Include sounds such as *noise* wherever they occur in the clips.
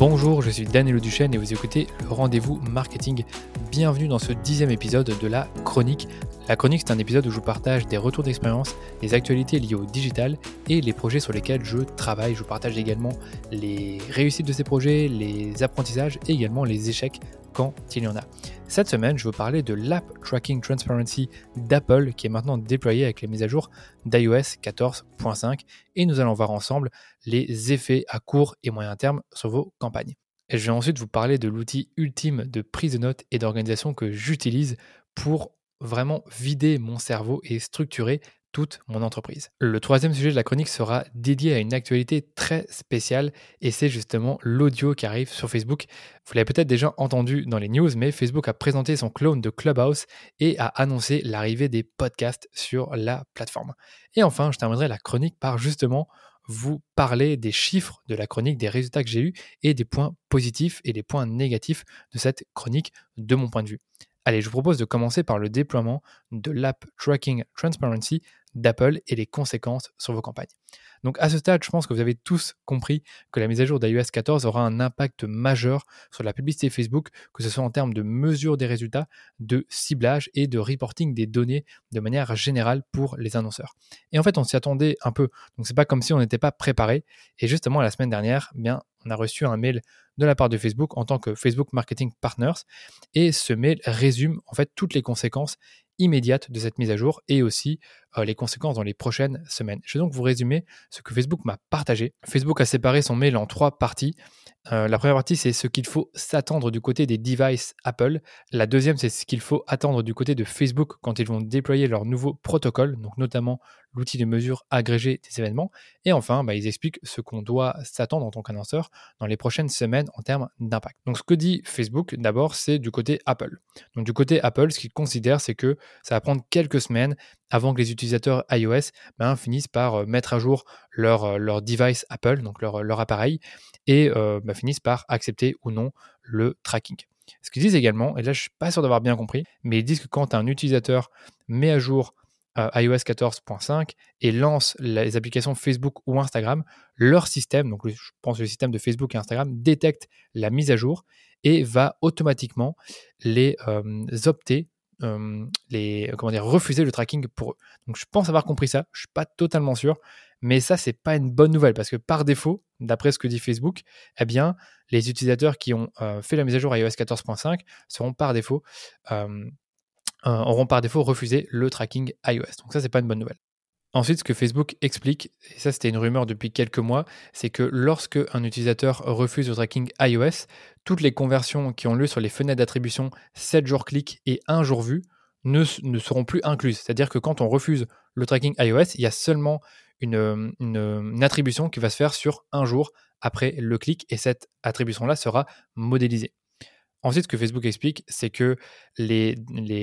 Bonjour, je suis Daniel Duchesne et vous écoutez le rendez-vous marketing. Bienvenue dans ce dixième épisode de la chronique. La chronique, c'est un épisode où je vous partage des retours d'expérience, des actualités liées au digital et les projets sur lesquels je travaille. Je vous partage également les réussites de ces projets, les apprentissages et également les échecs quand il y en a. Cette semaine, je veux parler de l'App Tracking Transparency d'Apple qui est maintenant déployé avec les mises à jour d'iOS 14.5 et nous allons voir ensemble les effets à court et moyen terme sur vos campagnes. Je vais ensuite vous parler de l'outil ultime de prise de notes et d'organisation que j'utilise pour vraiment vider mon cerveau et structurer toute mon entreprise. Le troisième sujet de la chronique sera dédié à une actualité très spéciale et c'est justement l'audio qui arrive sur Facebook. Vous l'avez peut-être déjà entendu dans les news, mais Facebook a présenté son clone de Clubhouse et a annoncé l'arrivée des podcasts sur la plateforme. Et enfin, je terminerai la chronique par justement vous parler des chiffres de la chronique, des résultats que j'ai eus et des points positifs et des points négatifs de cette chronique de mon point de vue. Allez, je vous propose de commencer par le déploiement de l'App Tracking Transparency d'Apple et les conséquences sur vos campagnes. Donc à ce stade, je pense que vous avez tous compris que la mise à jour d'iOS 14 aura un impact majeur sur la publicité Facebook, que ce soit en termes de mesure des résultats, de ciblage et de reporting des données de manière générale pour les annonceurs. Et en fait, on s'y attendait un peu. Donc c'est pas comme si on n'était pas préparé. Et justement, la semaine dernière, eh bien, on a reçu un mail de la part de Facebook en tant que Facebook Marketing Partners. Et ce mail résume en fait toutes les conséquences immédiates de cette mise à jour et aussi les conséquences dans les prochaines semaines. Je vais donc vous résumer ce que Facebook m'a partagé. Facebook a séparé son mail en trois parties. Euh, la première partie, c'est ce qu'il faut s'attendre du côté des devices Apple. La deuxième, c'est ce qu'il faut attendre du côté de Facebook quand ils vont déployer leur nouveau protocole, donc notamment l'outil de mesure agrégé des événements. Et enfin, bah, ils expliquent ce qu'on doit s'attendre en tant qu'annonceur dans les prochaines semaines en termes d'impact. Donc ce que dit Facebook, d'abord, c'est du côté Apple. Donc du côté Apple, ce qu'ils considèrent, c'est que ça va prendre quelques semaines avant que les utilisateurs iOS ben, finissent par euh, mettre à jour leur, euh, leur device Apple, donc leur, leur appareil, et euh, ben, finissent par accepter ou non le tracking. Ce qu'ils disent également, et là je ne suis pas sûr d'avoir bien compris, mais ils disent que quand un utilisateur met à jour iOS 14.5 et lance les applications Facebook ou Instagram, leur système, donc je pense le système de Facebook et Instagram, détecte la mise à jour et va automatiquement les opter les, comment dire, refuser le tracking pour eux. Donc je pense avoir compris ça, je suis pas totalement sûr, mais ça c'est pas une bonne nouvelle parce que par défaut, d'après ce que dit Facebook, eh bien les utilisateurs qui ont fait la mise à jour iOS 14.5 seront par défaut auront par défaut refusé le tracking iOS. Donc ça c'est pas une bonne nouvelle. Ensuite, ce que Facebook explique, et ça c'était une rumeur depuis quelques mois, c'est que lorsque un utilisateur refuse le tracking iOS, toutes les conversions qui ont lieu sur les fenêtres d'attribution 7 jours clic et 1 jour vu ne, seront plus incluses. C'est-à-dire que quand on refuse le tracking iOS, il y a seulement une, une, attribution qui va se faire sur un jour après le clic et cette attribution-là sera modélisée. Ensuite, ce que Facebook explique, c'est que les,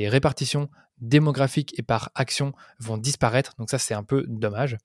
répartitions démographiques et par action vont disparaître. Donc ça, c'est un peu dommage.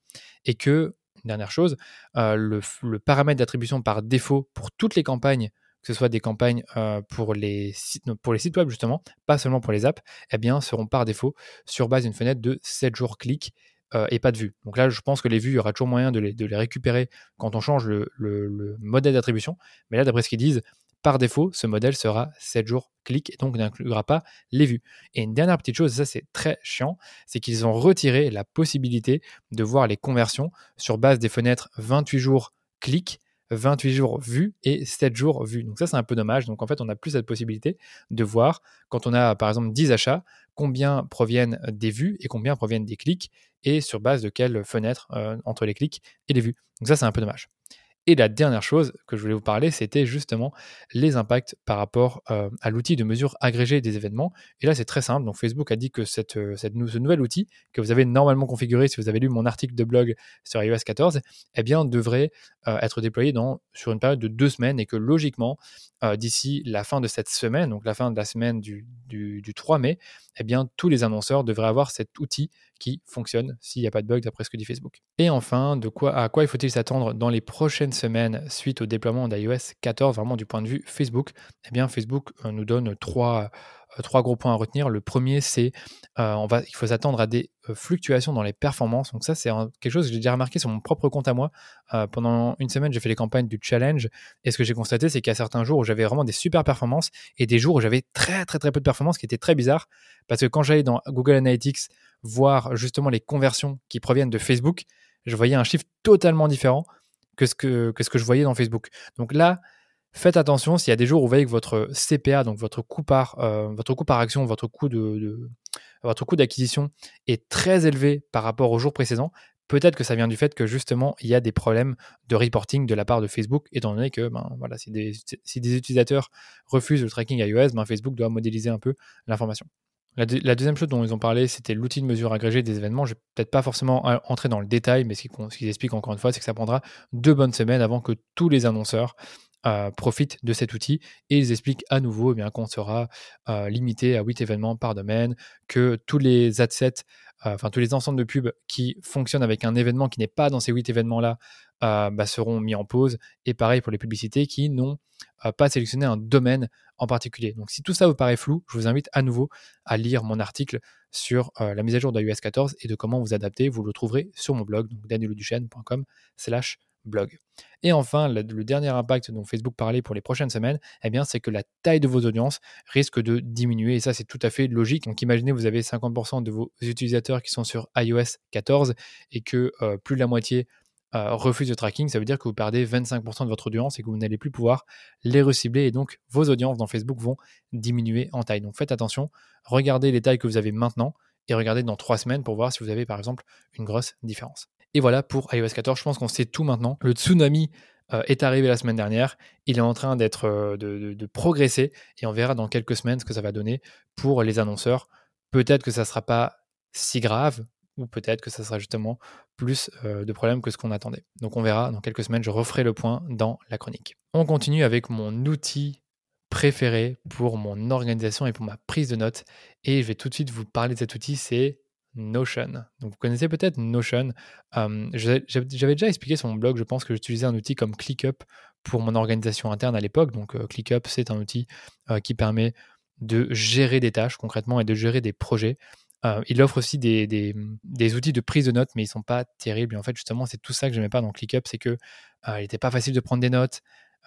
Et que, dernière chose, euh, le, le, paramètre d'attribution par défaut pour toutes les campagnes, que ce soit des campagnes euh, pour, les, pour les sites web justement, pas seulement pour les apps, eh bien, seront par défaut sur base d'une fenêtre de 7 jours clic euh, et pas de vues. Donc là, je pense que les vues, il y aura toujours moyen de les, de les récupérer quand on change le, le, le modèle d'attribution. Mais là, d'après ce qu'ils disent, par défaut, ce modèle sera 7 jours clic et donc n'inclura pas les vues. Et une dernière petite chose, ça c'est très chiant, c'est qu'ils ont retiré la possibilité de voir les conversions sur base des fenêtres 28 jours clic 28 jours vus et 7 jours vus. Donc ça, c'est un peu dommage. Donc en fait, on n'a plus cette possibilité de voir, quand on a par exemple 10 achats, combien proviennent des vues et combien proviennent des clics et sur base de quelle fenêtre euh, entre les clics et les vues. Donc ça, c'est un peu dommage. Et la dernière chose que je voulais vous parler, c'était justement les impacts par rapport euh, à l'outil de mesure agrégée des événements. Et là, c'est très simple. Donc, Facebook a dit que cette, euh, ce nouvel outil que vous avez normalement configuré, si vous avez lu mon article de blog sur iOS 14, eh bien, devrait euh, être déployé dans, sur une période de deux semaines et que logiquement, d'ici la fin de cette semaine, donc la fin de la semaine du, du, du 3 mai, eh bien, tous les annonceurs devraient avoir cet outil qui fonctionne s'il n'y a pas de bug d'après ce que dit Facebook. Et enfin, de quoi, à quoi il faut-il s'attendre dans les prochaines semaine suite au déploiement d'iOS 14, vraiment du point de vue Facebook, eh bien Facebook nous donne trois euh, trois gros points à retenir. Le premier, c'est euh, faut s'attendre à des euh, fluctuations dans les performances. Donc ça, c'est quelque chose que j'ai déjà remarqué sur mon propre compte à moi. pendant une semaine, j'ai fait les campagnes du challenge. Et ce que j'ai constaté, c'est qu'il y a certains jours où j'avais vraiment des super performances et des jours où j'avais très très très peu de performances, qui étaient très bizarres. Parce que quand j'allais dans Google Analytics voir justement les conversions qui proviennent de Facebook, je voyais un chiffre totalement différent que ce que, ce que je voyais dans Facebook. Donc là, Faites attention s'il y a des jours où vous voyez que votre CPA, donc votre coût par, euh, votre coût par action, votre coût de, votre coût d'acquisition est très élevé par rapport au jour précédent. Peut-être que ça vient du fait que justement il y a des problèmes de reporting de la part de Facebook, étant donné que ben, voilà, si, des, si des utilisateurs refusent le tracking iOS, ben, Facebook doit modéliser un peu l'information. La, deuxième chose dont ils ont parlé, c'était l'outil de mesure agrégé des événements. Je vais peut-être pas forcément entrer dans le détail, mais ce qu'ils expliquent encore une fois, c'est que ça prendra deux bonnes semaines avant que tous les annonceurs euh, profitent de cet outil et ils expliquent à nouveau eh qu'on sera euh, limité à 8 événements par domaine, que tous les adsets, euh, enfin tous les ensembles de pubs qui fonctionnent avec un événement qui n'est pas dans ces 8 événements-là bah, seront mis en pause. Et pareil pour les publicités qui n'ont pas sélectionné un domaine en particulier. Donc si tout ça vous paraît flou, je vous invite à nouveau à lire mon article sur la mise à jour de iOS 14 et de comment vous adapter. Vous le trouverez sur mon blog, donc slash blog. Et enfin, le, dernier impact dont Facebook parlait pour les prochaines semaines, eh bien, c'est que la taille de vos audiences risque de diminuer. Et ça, c'est tout à fait logique. Donc, imaginez, vous avez 50% de vos utilisateurs qui sont sur iOS 14 et que euh, plus de la moitié euh, refuse le tracking. Ça veut dire que vous perdez 25% de votre audience et que vous n'allez plus pouvoir les recibler. Et donc, vos audiences dans Facebook vont diminuer en taille. Donc, faites attention. Regardez les tailles que vous avez maintenant et regardez dans trois semaines pour voir si vous avez, par exemple, une grosse différence. Et voilà pour iOS 14, je pense qu'on sait tout maintenant. Le tsunami euh, est arrivé la semaine dernière, il est en train d'être euh, de, progresser et on verra dans quelques semaines ce que ça va donner pour les annonceurs. Peut-être que ça ne sera pas si grave ou peut-être que ça sera justement plus euh, de problèmes que ce qu'on attendait. Donc on verra dans quelques semaines, je referai le point dans la chronique. On continue avec mon outil préféré pour mon organisation et pour ma prise de notes et je vais tout de suite vous parler de cet outil, c'est Notion. Donc vous connaissez peut-être Notion. J'avais déjà expliqué sur mon blog, je pense que j'utilisais un outil comme ClickUp pour mon organisation interne à l'époque. Donc ClickUp, c'est un outil qui permet de gérer des tâches concrètement et de gérer des projets. Il offre aussi des, des, outils de prise de notes, mais ils sont pas terribles. Et en fait, justement, c'est tout ça que je n'aimais pas dans ClickUp, c'est que n'était pas facile de prendre des notes.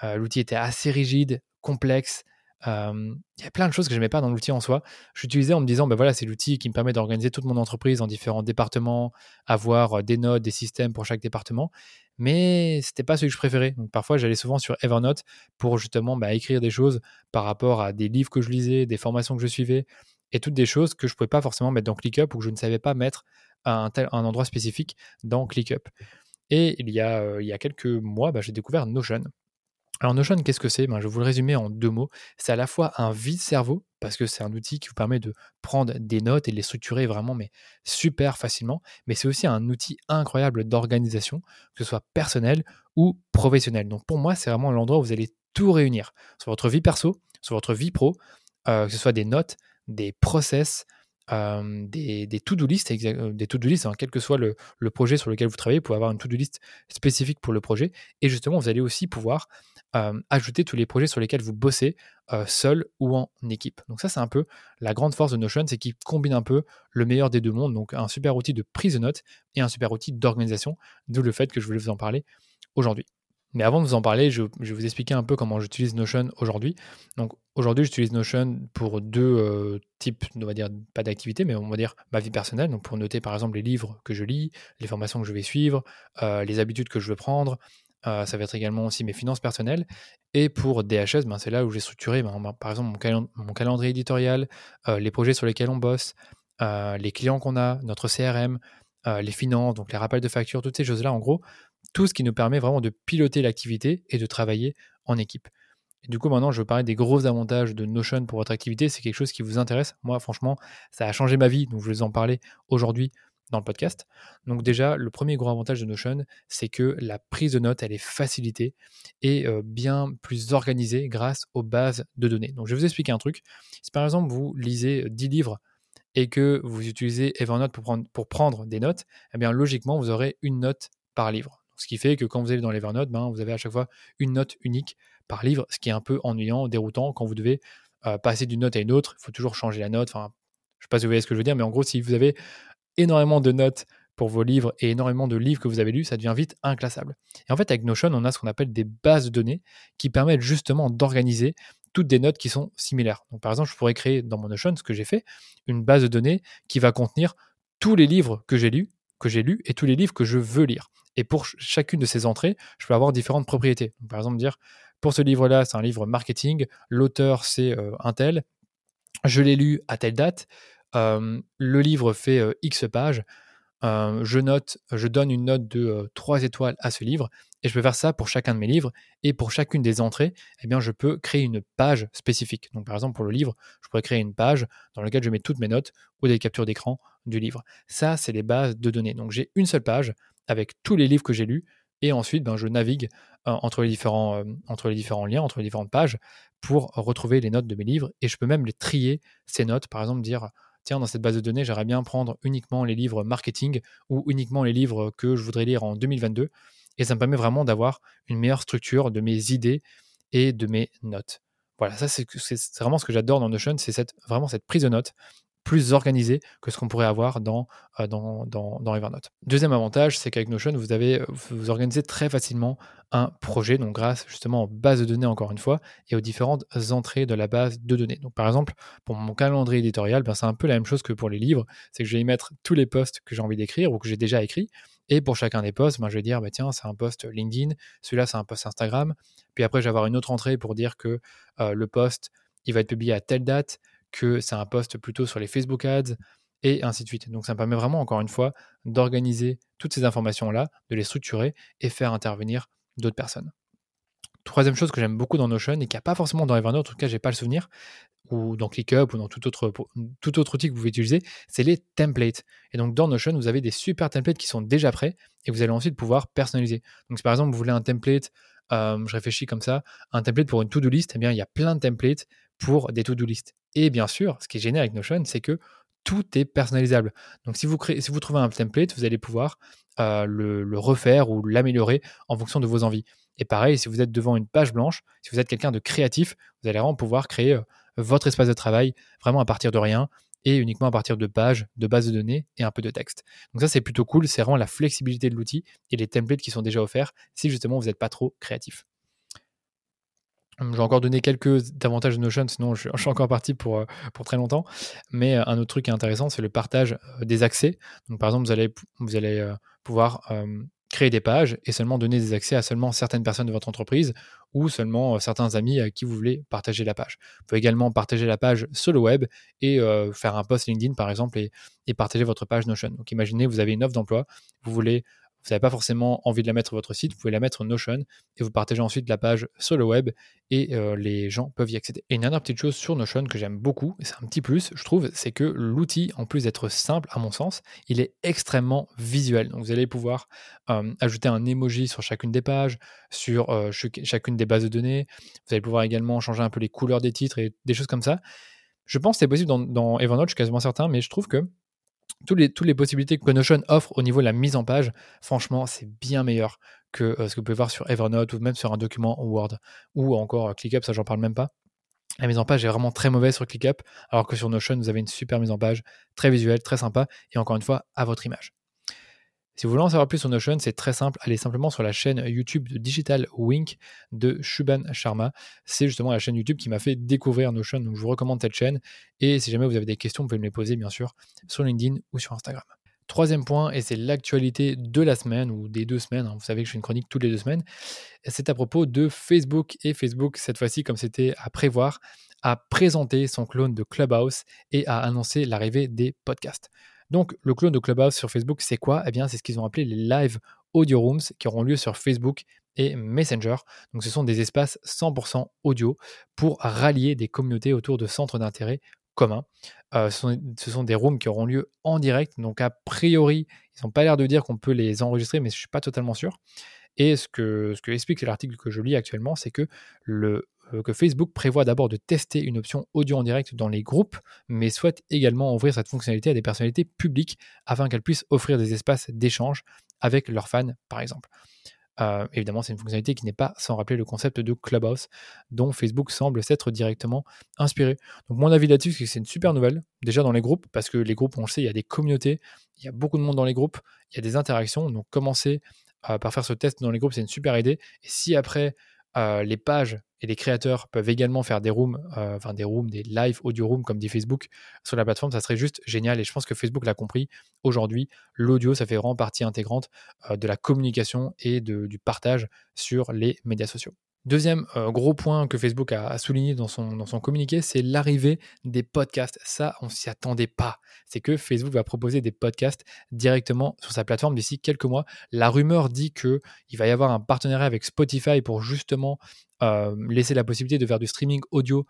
L'outil était assez rigide, complexe il y a plein de choses que je n'aimais pas dans l'outil en soi. J'utilisais en me disant, ben voilà, c'est l'outil qui me permet d'organiser toute mon entreprise en différents départements, avoir des notes, des systèmes pour chaque département. Mais c'était pas celui que je préférais. Donc parfois, j'allais souvent sur Evernote pour justement bah, écrire des choses par rapport à des livres que je lisais, des formations que je suivais, et toutes des choses que je pouvais pas forcément mettre dans ClickUp ou que je ne savais pas mettre à un, tel, un endroit spécifique dans ClickUp. Et il y a, il y a quelques mois, bah, j'ai découvert Notion. Alors Notion, qu'est-ce que c'est? Ben, Je vais vous le résumer en deux mots. C'est à la fois un vide-cerveau, parce que c'est un outil qui vous permet de prendre des notes et de les structurer vraiment, mais super facilement. Mais c'est aussi un outil incroyable d'organisation, que ce soit personnel ou professionnel. Donc pour moi, c'est vraiment l'endroit où vous allez tout réunir, sur votre vie perso, sur votre vie pro, euh, que ce soit des notes, des process, des, to-do list, euh, des to-do hein, quel que soit le, le, projet sur lequel vous travaillez, vous pouvez avoir une to-do list spécifique pour le projet. Et justement, vous allez aussi pouvoir ajouter tous les projets sur lesquels vous bossez seul ou en équipe. Donc ça, c'est un peu la grande force de Notion, c'est qu'il combine un peu le meilleur des deux mondes, donc un super outil de prise de notes et un super outil d'organisation, d'où le fait que je voulais vous en parler aujourd'hui. Mais avant de vous en parler, je, vais vous expliquer un peu comment j'utilise Notion aujourd'hui. Donc aujourd'hui, j'utilise Notion pour deux euh, types, on va dire pas d'activités, mais on va dire ma vie personnelle. Donc pour noter par exemple les livres que je lis, les formations que je vais suivre, euh, les habitudes que je veux prendre. Euh, ça va être également aussi mes finances personnelles. Et pour DHS, ben, c'est là où j'ai structuré ben, par exemple mon, calendrier éditorial, les projets sur lesquels on bosse, les clients qu'on a, notre CRM, les finances, donc les rappels de factures, toutes ces choses-là, en gros, tout ce qui nous permet vraiment de piloter l'activité et de travailler en équipe. Du coup, maintenant, je veux parler des gros avantages de Notion pour votre activité. C'est quelque chose qui vous intéresse. Moi, franchement, ça a changé ma vie. Donc, je vais vous en parler aujourd'hui dans le podcast. Donc déjà, le premier gros avantage de Notion, c'est que la prise de notes, elle est facilitée et euh, bien plus organisée grâce aux bases de données. Donc je vais vous expliquer un truc. Si par exemple vous lisez 10 livres et que vous utilisez Evernote pour prendre, pour prendre des notes, eh bien logiquement, vous aurez une note par livre. Ce qui fait que quand vous allez dans l'Evernote, ben, vous avez à chaque fois une note unique par livre, ce qui est un peu ennuyant, déroutant quand vous devez euh, passer d'une note à une autre. Il faut toujours changer la note. Je ne sais pas si vous voyez ce que je veux dire, mais en gros, si vous avez énormément de notes pour vos livres et énormément de livres que vous avez lus, ça devient vite inclassable. Et en fait, avec Notion, on a ce qu'on appelle des bases de données qui permettent justement d'organiser toutes des notes qui sont similaires. Par exemple, je pourrais créer dans mon Notion, ce que j'ai fait, une base de données qui va contenir tous les livres que j'ai lus, que j'ai lus et tous les livres que je veux lire. Et pour chacune de ces entrées, je peux avoir différentes propriétés. par exemple, dire pour ce livre-là, c'est un livre marketing, l'auteur c'est euh, un tel, je l'ai lu à telle date, euh, le livre fait euh, X pages, je note, je donne une note de 3 étoiles à ce livre et je peux faire ça pour chacun de mes livres. Et pour chacune des entrées, eh bien, je peux créer une page spécifique. Donc, par exemple, pour le livre, je pourrais créer une page dans laquelle je mets toutes mes notes ou des captures d'écran du livre. Ça, c'est les bases de données. Donc, j'ai une seule page avec tous les livres que j'ai lus. Et ensuite, ben, je navigue euh, entre, les différents, euh, entre les différents liens, entre les différentes pages pour retrouver les notes de mes livres. Et je peux même les trier, ces notes. Par exemple, dire tiens, dans cette base de données, j'aimerais bien prendre uniquement les livres marketing ou uniquement les livres que je voudrais lire en 2022 et ça me permet vraiment d'avoir une meilleure structure de mes idées et de mes notes. Voilà, ça c'est vraiment ce que j'adore dans Notion, c'est cette, vraiment cette prise de notes plus organisée que ce qu'on pourrait avoir dans, euh, dans, dans, Evernote. Deuxième avantage, c'est qu'avec Notion, vous avez vous organisez très facilement un projet, donc grâce justement aux bases de données encore une fois, et aux différentes entrées de la base de données. Donc par exemple, pour mon calendrier éditorial, ben, c'est un peu la même chose que pour les livres, c'est que je vais y mettre tous les posts que j'ai envie d'écrire ou que j'ai déjà écrits, et pour chacun des posts, ben, je vais dire, bah, tiens, c'est un post LinkedIn, celui-là, c'est un post Instagram. Puis après, je vais avoir une autre entrée pour dire que euh, le post, il va être publié à telle date, que c'est un post plutôt sur les Facebook Ads, et ainsi de suite. Donc ça me permet vraiment, encore une fois, d'organiser toutes ces informations-là, de les structurer et faire intervenir d'autres personnes. Troisième chose que j'aime beaucoup dans Notion et qui n'y a pas forcément dans Evernote, en tout cas, j'ai pas le souvenir, ou dans ClickUp ou dans tout autre, tout autre outil que vous pouvez utiliser, c'est les templates. Et donc dans Notion, vous avez des super templates qui sont déjà prêts et vous allez ensuite pouvoir personnaliser. Donc si par exemple vous voulez un template, euh, je réfléchis comme ça, un template pour une to-do list, eh bien il y a plein de templates pour des to-do list. Et bien sûr, ce qui est génial avec Notion, c'est que tout est personnalisable. Donc si vous, trouvez un template, vous allez pouvoir euh, le, le refaire ou l'améliorer en fonction de vos envies. Et pareil, si vous êtes devant une page blanche, si vous êtes quelqu'un de créatif, vous allez vraiment pouvoir créer euh, votre espace de travail vraiment à partir de rien et uniquement à partir de pages, de bases de données et un peu de texte. Donc ça, c'est plutôt cool. C'est vraiment la flexibilité de l'outil et les templates qui sont déjà offerts si justement vous n'êtes pas trop créatif. Hum, je vais encore donner quelques avantages de Notion, sinon *laughs* je, suis encore parti pour, euh, pour très longtemps. Mais euh, un autre truc qui est intéressant, c'est le partage des accès. Donc par exemple, vous allez, vous allez pouvoir créer des pages et seulement donner des accès à seulement certaines personnes de votre entreprise ou seulement euh, certains amis à qui vous voulez partager la page. Vous pouvez également partager la page sur le web et euh, faire un post LinkedIn par exemple et, et, partager votre page Notion. Donc imaginez, vous avez une offre d'emploi, vous voulez vous n'avez pas forcément envie de la mettre sur votre site, vous pouvez la mettre Notion et vous partagez ensuite la page sur le web et euh, les gens peuvent y accéder. Et une dernière petite chose sur Notion que j'aime beaucoup, c'est un petit plus, je trouve, c'est que l'outil, en plus d'être simple à mon sens, il est extrêmement visuel. Donc vous allez pouvoir euh, ajouter un emoji sur chacune des pages, sur euh, chacune des bases de données. Vous allez pouvoir également changer un peu les couleurs des titres et des choses comme ça. Je pense que c'est possible dans, dans Evernote, je suis quasiment certain, mais je trouve que toutes les, possibilités que Notion offre au niveau de la mise en page, franchement, c'est bien meilleur que euh, ce que vous pouvez voir sur Evernote ou même sur un document Word ou encore euh, ClickUp, ça j'en parle même pas. La mise en page est vraiment très mauvaise sur ClickUp, alors que sur Notion, vous avez une super mise en page, très visuelle, très sympa, et encore une fois, à votre image. Si vous voulez en savoir plus sur Notion, c'est très simple. Allez simplement sur la chaîne YouTube de Digital Wink de Shubhan Sharma. C'est justement la chaîne YouTube qui m'a fait découvrir Notion. Donc je vous recommande cette chaîne. Et si jamais vous avez des questions, vous pouvez me les poser bien sûr sur LinkedIn ou sur Instagram. Troisième point, et c'est l'actualité de la semaine ou des deux semaines, hein. vous savez que je fais une chronique toutes les deux semaines, c'est à propos de Facebook. Et Facebook, cette fois-ci, comme c'était à prévoir, a présenté son clone de Clubhouse et a annoncé l'arrivée des podcasts. Donc, le clone de Clubhouse sur Facebook, c'est quoi? Eh bien, c'est ce qu'ils ont appelé les live audio rooms qui auront lieu sur Facebook et Messenger. Donc, ce sont des espaces 100% audio pour rallier des communautés autour de centres d'intérêt communs. Euh, ce, sont, des rooms qui auront lieu en direct. Donc, a priori, ils n'ont pas l'air de dire qu'on peut les enregistrer, mais je ne suis pas totalement sûr. Et ce que, ce que explique l'article que je lis actuellement, c'est que le que Facebook prévoit d'abord de tester une option audio en direct dans les groupes, mais souhaite également ouvrir cette fonctionnalité à des personnalités publiques afin qu'elles puissent offrir des espaces d'échange avec leurs fans, par exemple. Euh, évidemment, c'est une fonctionnalité qui n'est pas sans rappeler le concept de Clubhouse, dont Facebook semble s'être directement inspiré. Donc, mon avis là-dessus, c'est que c'est une super nouvelle, déjà dans les groupes, parce que les groupes, on le sait, il y a des communautés, il y a beaucoup de monde dans les groupes, il y a des interactions. Donc, commencer euh, par faire ce test dans les groupes, c'est une super idée. Et si après, euh, les pages et les créateurs peuvent également faire des rooms, euh, des rooms, des live audio rooms comme dit Facebook sur la plateforme, ça serait juste génial. Et je pense que Facebook l'a compris. Aujourd'hui, l'audio, ça fait vraiment partie intégrante euh, de la communication et du partage sur les médias sociaux. Deuxième euh, gros point que Facebook a, souligné dans son, dans son communiqué, c'est l'arrivée des podcasts. Ça, on s'y attendait pas. C'est que Facebook va proposer des podcasts directement sur sa plateforme d'ici quelques mois. La rumeur dit qu'il va y avoir un partenariat avec Spotify pour justement euh, laisser la possibilité de faire du streaming audio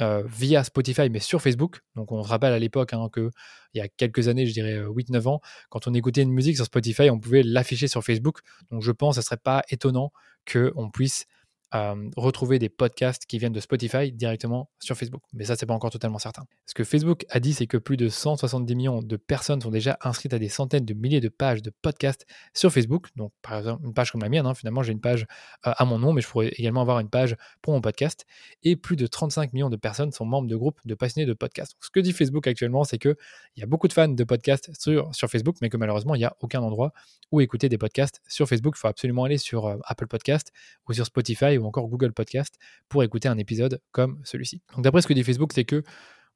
euh, via Spotify, mais sur Facebook. Donc on se rappelle à l'époque hein, qu'il y a quelques années, je dirais 8-9 ans, quand on écoutait une musique sur Spotify, on pouvait l'afficher sur Facebook. Donc je pense que ce ne serait pas étonnant qu'on puisse retrouver des podcasts qui viennent de Spotify directement sur Facebook. Mais ça, c'est pas encore totalement certain. Ce que Facebook a dit, c'est que plus de 170 millions de personnes sont déjà inscrites à des centaines de milliers de pages de podcasts sur Facebook. Donc, par exemple, une page comme la mienne, hein, finalement, j'ai une page euh, à mon nom, mais je pourrais également avoir une page pour mon podcast. Et plus de 35 millions de personnes sont membres de groupes de passionnés de podcasts. ce que dit Facebook actuellement, c'est qu'il y a beaucoup de fans de podcasts sur, sur Facebook, mais que malheureusement, il n'y a aucun endroit où écouter des podcasts sur Facebook. Il faut absolument aller sur euh, Apple Podcast ou sur Spotify ou encore Google Podcast pour écouter un épisode comme celui-ci. Donc d'après ce que dit Facebook, c'est que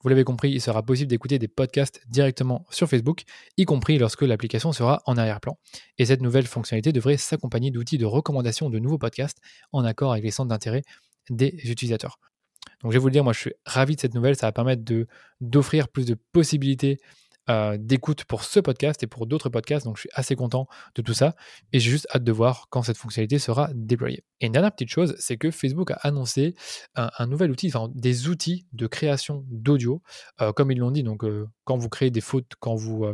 vous l'avez compris, il sera possible d'écouter des podcasts directement sur Facebook, y compris lorsque l'application sera en arrière-plan. Et cette nouvelle fonctionnalité devrait s'accompagner d'outils de recommandation de nouveaux podcasts en accord avec les centres d'intérêt des utilisateurs. Donc je vais vous le dire, moi je suis ravi de cette nouvelle, ça va permettre d'offrir plus de possibilités euh, d'écoute pour ce podcast et pour d'autres podcasts. Donc, je suis assez content de tout ça et j'ai juste hâte de voir quand cette fonctionnalité sera déployée. Et une dernière petite chose, c'est que Facebook a annoncé un, nouvel outil, enfin des outils de création d'audio, euh, comme ils l'ont dit. Donc, euh, quand vous créez des fautes, quand vous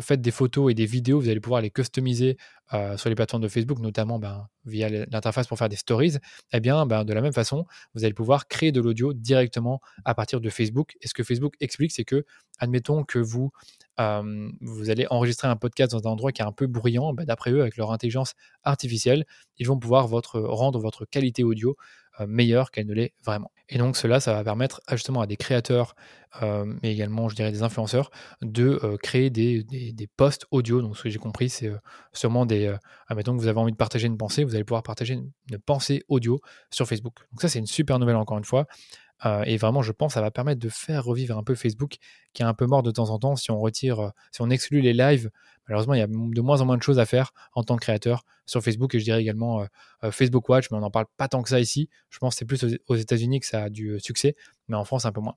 faites des photos et des vidéos, vous allez pouvoir les customiser euh, sur les plateformes de Facebook, notamment ben, via l'interface pour faire des stories. Eh bien, ben, de la même façon, vous allez pouvoir créer de l'audio directement à partir de Facebook. Et ce que Facebook explique, c'est que, admettons que vous, allez enregistrer un podcast dans un endroit qui est un peu bruyant, ben, d'après eux, avec leur intelligence artificielle, ils vont pouvoir rendre votre qualité audio meilleure qu'elle ne l'est vraiment. Et donc cela, ça va permettre justement à des créateurs, euh, mais également, je dirais, des influenceurs, de euh, créer des, des, posts audio. Donc ce que j'ai compris, c'est sûrement des... admettons que vous avez envie de partager une pensée, vous allez pouvoir partager une, pensée audio sur Facebook. Donc ça, c'est une super nouvelle encore une fois. Et vraiment, je pense, ça va permettre de faire revivre un peu Facebook, qui est un peu mort de temps en temps. Si on retire, si on exclut les lives, malheureusement, il y a de moins en moins de choses à faire en tant que créateur sur Facebook. Et je dirais également Facebook Watch, mais on n'en parle pas tant que ça ici. Je pense que c'est plus aux États-Unis que ça a du succès, mais en France, un peu moins.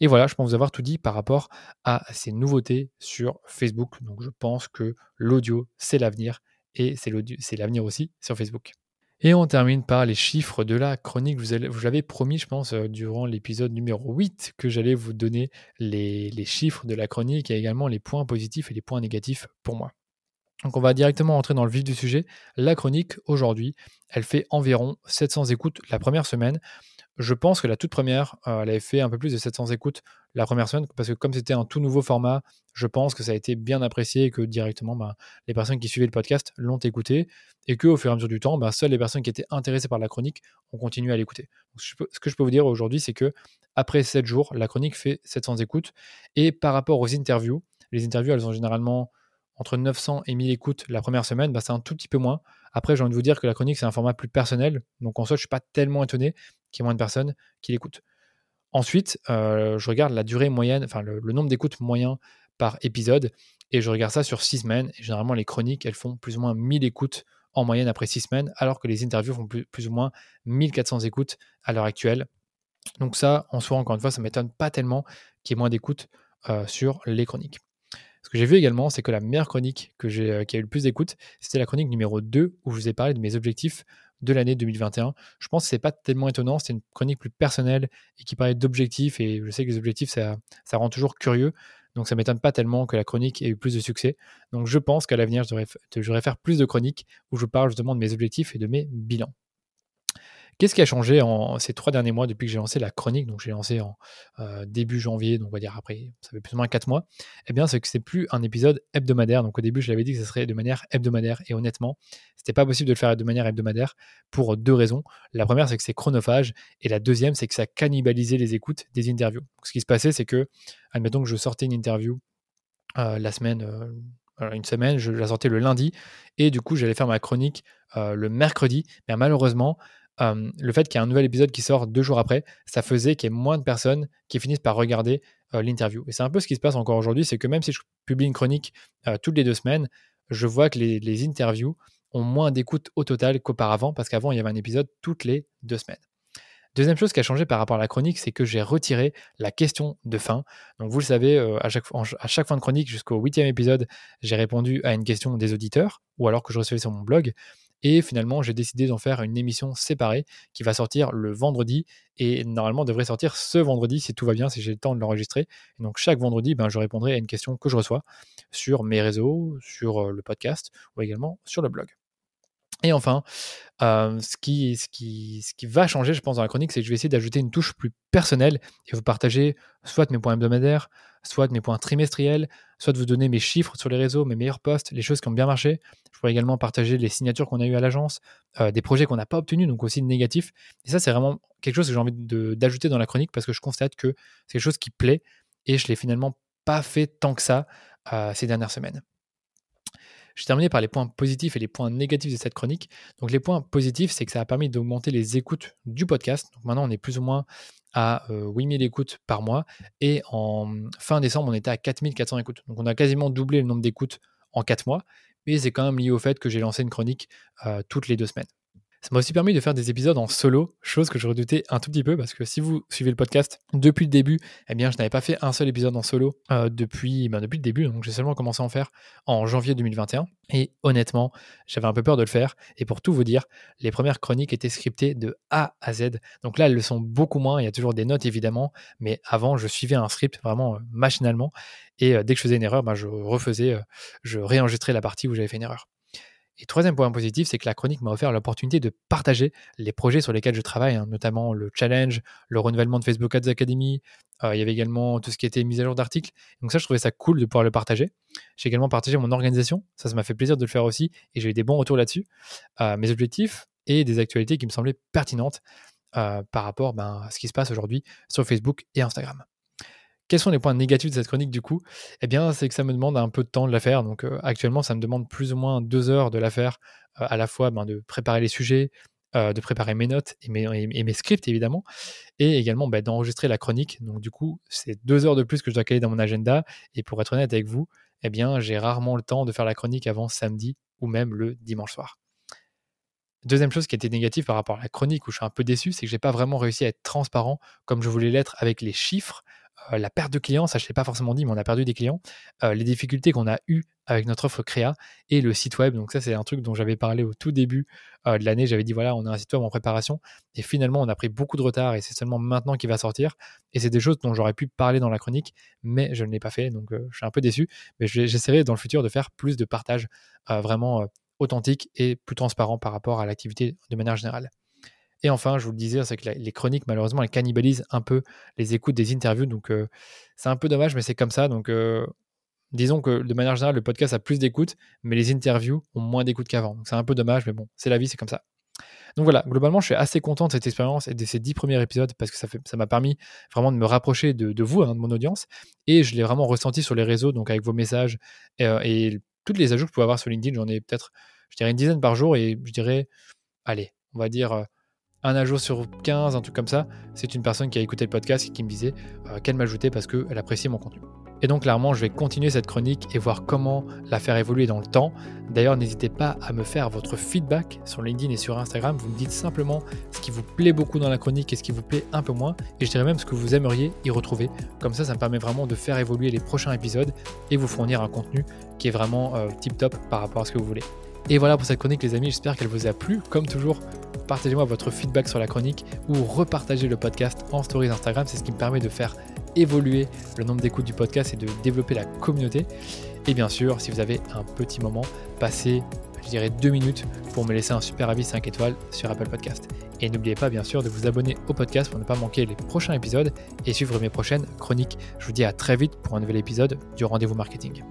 Et voilà, je pense vous avoir tout dit par rapport à ces nouveautés sur Facebook. Donc, je pense que l'audio, c'est l'avenir et c'est l'avenir aussi sur Facebook. Et on termine par les chiffres de la chronique. Vous, l'avez promis, je pense, euh, durant l'épisode numéro 8, que j'allais vous donner les, chiffres de la chronique et également les points positifs et les points négatifs pour moi. Donc on va directement entrer dans le vif du sujet. La chronique, aujourd'hui, elle fait environ 700 écoutes la première semaine. Je pense que la toute première, euh, elle avait fait un peu plus de 700 écoutes la première semaine, parce que comme c'était un tout nouveau format, je pense que ça a été bien apprécié et que directement, ben, les personnes qui suivaient le podcast l'ont écouté, et qu'au fur et à mesure du temps, ben, seules les personnes qui étaient intéressées par la chronique ont continué à l'écouter. Ce que je peux vous dire aujourd'hui, c'est que après 7 jours, la chronique fait 700 écoutes, et par rapport aux interviews, les interviews, elles ont généralement entre 900 et 1000 écoutes la première semaine, bah, c'est un tout petit peu moins. Après, j'ai envie de vous dire que la chronique, c'est un format plus personnel. Donc, en soi, je ne suis pas tellement étonné qu'il y ait moins de personnes qui l'écoutent. Ensuite, euh, je regarde la durée moyenne, enfin le, nombre d'écoutes moyen par épisode, et je regarde ça sur 6 semaines. Et généralement, les chroniques, elles font plus ou moins 1000 écoutes en moyenne après 6 semaines, alors que les interviews font plus, ou moins 1400 écoutes à l'heure actuelle. Donc ça, en soi, encore une fois, ça ne m'étonne pas tellement qu'il y ait moins d'écoutes euh, sur les chroniques. J'ai vu également, c'est que la meilleure chronique que j'ai, euh, qui a eu le plus d'écoute, c'était la chronique numéro 2 où je vous ai parlé de mes objectifs de l'année 2021. Je pense que c'est pas tellement étonnant, c'est une chronique plus personnelle et qui parlait d'objectifs et je sais que les objectifs ça, ça rend toujours curieux. Donc ça m'étonne pas tellement que la chronique ait eu plus de succès. Donc je pense qu'à l'avenir, je devrais, faire plus de chroniques où je parle justement de mes objectifs et de mes bilans. Qu'est-ce qui a changé en ces trois derniers mois depuis que j'ai lancé la chronique? Donc j'ai lancé en euh, début janvier, donc on va dire après, ça fait plus ou moins quatre mois. Eh bien, c'est que c'est plus un épisode hebdomadaire. Donc au début, je l'avais dit que ce serait de manière hebdomadaire. Et honnêtement, c'était pas possible de le faire de manière hebdomadaire pour deux raisons. La première, c'est que c'est chronophage. Et la deuxième, c'est que ça cannibalisait les écoutes des interviews. ce qui se passait, c'est que, admettons que je sortais une interview euh, la semaine, euh, une semaine, je la sortais le lundi, et du coup, j'allais faire ma chronique le mercredi. Mais malheureusement, le fait qu'il y ait un nouvel épisode qui sort deux jours après, ça faisait qu'il y ait moins de personnes qui finissent par regarder l'interview. Et c'est un peu ce qui se passe encore aujourd'hui, c'est que même si je publie une chronique toutes les deux semaines, je vois que les, interviews ont moins d'écoute au total qu'auparavant, parce qu'avant, il y avait un épisode toutes les deux semaines. Deuxième chose qui a changé par rapport à la chronique, c'est que j'ai retiré la question de fin. Donc vous le savez, à, chaque, à chaque fin de chronique jusqu'au huitième épisode, j'ai répondu à une question des auditeurs, ou alors que je recevais sur mon blog. Et finalement, j'ai décidé d'en faire une émission séparée qui va sortir le vendredi et normalement devrait sortir ce vendredi si tout va bien, si j'ai le temps de l'enregistrer. donc chaque vendredi, ben, je répondrai à une question que je reçois sur mes réseaux, sur le podcast ou également sur le blog. Et enfin, ce, qui, ce, qui, va changer, je pense, dans la chronique, c'est que je vais essayer d'ajouter une touche plus personnelle et vous partager soit mes points hebdomadaires, soit mes points trimestriels, soit de vous donner mes chiffres sur les réseaux, mes meilleurs posts, les choses qui ont bien marché. Je pourrais également partager les signatures qu'on a eues à l'agence, des projets qu'on n'a pas obtenus, donc aussi négatifs. Et ça, c'est vraiment quelque chose que j'ai envie d'ajouter dans la chronique parce que je constate que c'est quelque chose qui plaît et je l'ai finalement pas fait tant que ça ces dernières semaines. Je terminer par les points positifs et les points négatifs de cette chronique. Donc les points positifs, c'est que ça a permis d'augmenter les écoutes du podcast. Maintenant, on est plus ou moins à 8000 euh, écoutes par mois. Et en fin décembre, on était à 4400 écoutes. Donc on a quasiment doublé le nombre d'écoutes en 4 mois. Mais c'est quand même lié au fait que j'ai lancé une chronique euh, toutes les deux semaines. Ça m'a aussi permis de faire des épisodes en solo, chose que je redoutais un tout petit peu parce que si vous suivez le podcast depuis le début, eh bien je n'avais pas fait un seul épisode en solo euh, depuis, ben, depuis le début, donc j'ai seulement commencé à en faire en janvier 2021. Et honnêtement, j'avais un peu peur de le faire. Et pour tout vous dire, les premières chroniques étaient scriptées de A à Z. Donc là, elles le sont beaucoup moins. Il y a toujours des notes évidemment, mais avant, je suivais un script vraiment euh, machinalement. Et euh, dès que je faisais une erreur, ben, je refaisais, je réenregistrais la partie où j'avais fait une erreur. Et troisième point positif, c'est que la chronique m'a offert l'opportunité de partager les projets sur lesquels je travaille, hein, notamment le challenge, le renouvellement de Facebook Ads Academy. Euh, il y avait également tout ce qui était mise à jour d'articles. Donc ça, je trouvais ça cool de pouvoir le partager. J'ai également partagé mon organisation. Ça, ça m'a fait plaisir de le faire aussi et j'ai eu des bons retours là-dessus. Euh, mes objectifs et des actualités qui me semblaient pertinentes euh, par rapport ben, à ce qui se passe aujourd'hui sur Facebook et Instagram. Quels sont les points négatifs de cette chronique du coup? Eh bien, c'est que ça me demande un peu de temps de la faire. Donc euh, actuellement, ça me demande plus ou moins deux heures de la faire, euh, à la fois ben, de préparer les sujets, euh, de préparer mes notes et mes, scripts évidemment, et également ben, d'enregistrer la chronique. Donc du coup, c'est deux heures de plus que je dois caler dans mon agenda. Et pour être honnête avec vous, eh bien, j'ai rarement le temps de faire la chronique avant samedi ou même le dimanche soir. Deuxième chose qui était négative par rapport à la chronique où je suis un peu déçu, c'est que j'ai pas vraiment réussi à être transparent comme je voulais l'être avec les chiffres euh, la perte de clients, ça je ne l'ai pas forcément dit, mais on a perdu des clients, euh, les difficultés qu'on a eues avec notre offre créa et le site web. Donc ça c'est un truc dont j'avais parlé au tout début euh, de l'année. J'avais dit voilà, on a un site web en préparation et finalement on a pris beaucoup de retard et c'est seulement maintenant qu'il va sortir. Et c'est des choses dont j'aurais pu parler dans la chronique, mais je ne l'ai pas fait. Donc je suis un peu déçu. Mais j'essaierai dans le futur de faire plus de partage vraiment authentique et plus transparent par rapport à l'activité de manière générale. Et enfin, je vous le disais, c'est que les chroniques, malheureusement, elles cannibalisent un peu les écoutes des interviews. Donc, euh, c'est un peu dommage, mais c'est comme ça. Donc, euh, disons que de manière générale, le podcast a plus d'écoutes, mais les interviews ont moins d'écoutes qu'avant. Donc, c'est un peu dommage, mais bon, c'est la vie, c'est comme ça. Donc voilà, globalement, je suis assez content de cette expérience et de ces dix premiers épisodes parce que ça, fait, ça m'a permis vraiment de me rapprocher de, vous, hein, de mon audience. Et je l'ai vraiment ressenti sur les réseaux, donc avec vos messages et, euh, et toutes les ajouts que vous pouvez avoir sur LinkedIn. J'en ai peut-être, je dirais, une dizaine par jour et je dirais, allez, on va dire un ajout sur 15, un truc comme ça, c'est une personne qui a écouté le podcast et qui me disait euh, qu'elle m'ajoutait parce qu'elle appréciait mon contenu. Et donc clairement, je vais continuer cette chronique et voir comment la faire évoluer dans le temps. D'ailleurs, n'hésitez pas à me faire votre feedback sur LinkedIn et sur Instagram. Vous me dites simplement ce qui vous plaît beaucoup dans la chronique et ce qui vous plaît un peu moins. Et je dirais même ce que vous aimeriez y retrouver. Comme ça, ça me permet vraiment de faire évoluer les prochains épisodes et vous fournir un contenu qui est vraiment euh, tip top par rapport à ce que vous voulez. Et voilà pour cette chronique les amis, j'espère qu'elle vous a plu. Comme toujours, partagez-moi votre feedback sur la chronique ou repartagez le podcast en stories Instagram. C'est ce qui me permet de faire évoluer le nombre d'écoutes du podcast et de développer la communauté. Et bien sûr, si vous avez un petit moment, passez, je dirais, deux minutes pour me laisser un super avis 5 étoiles sur Apple Podcast. Et n'oubliez pas bien sûr de vous abonner au podcast pour ne pas manquer les prochains épisodes et suivre mes prochaines chroniques. Je vous dis à très vite pour un nouvel épisode du Rendez-vous Marketing.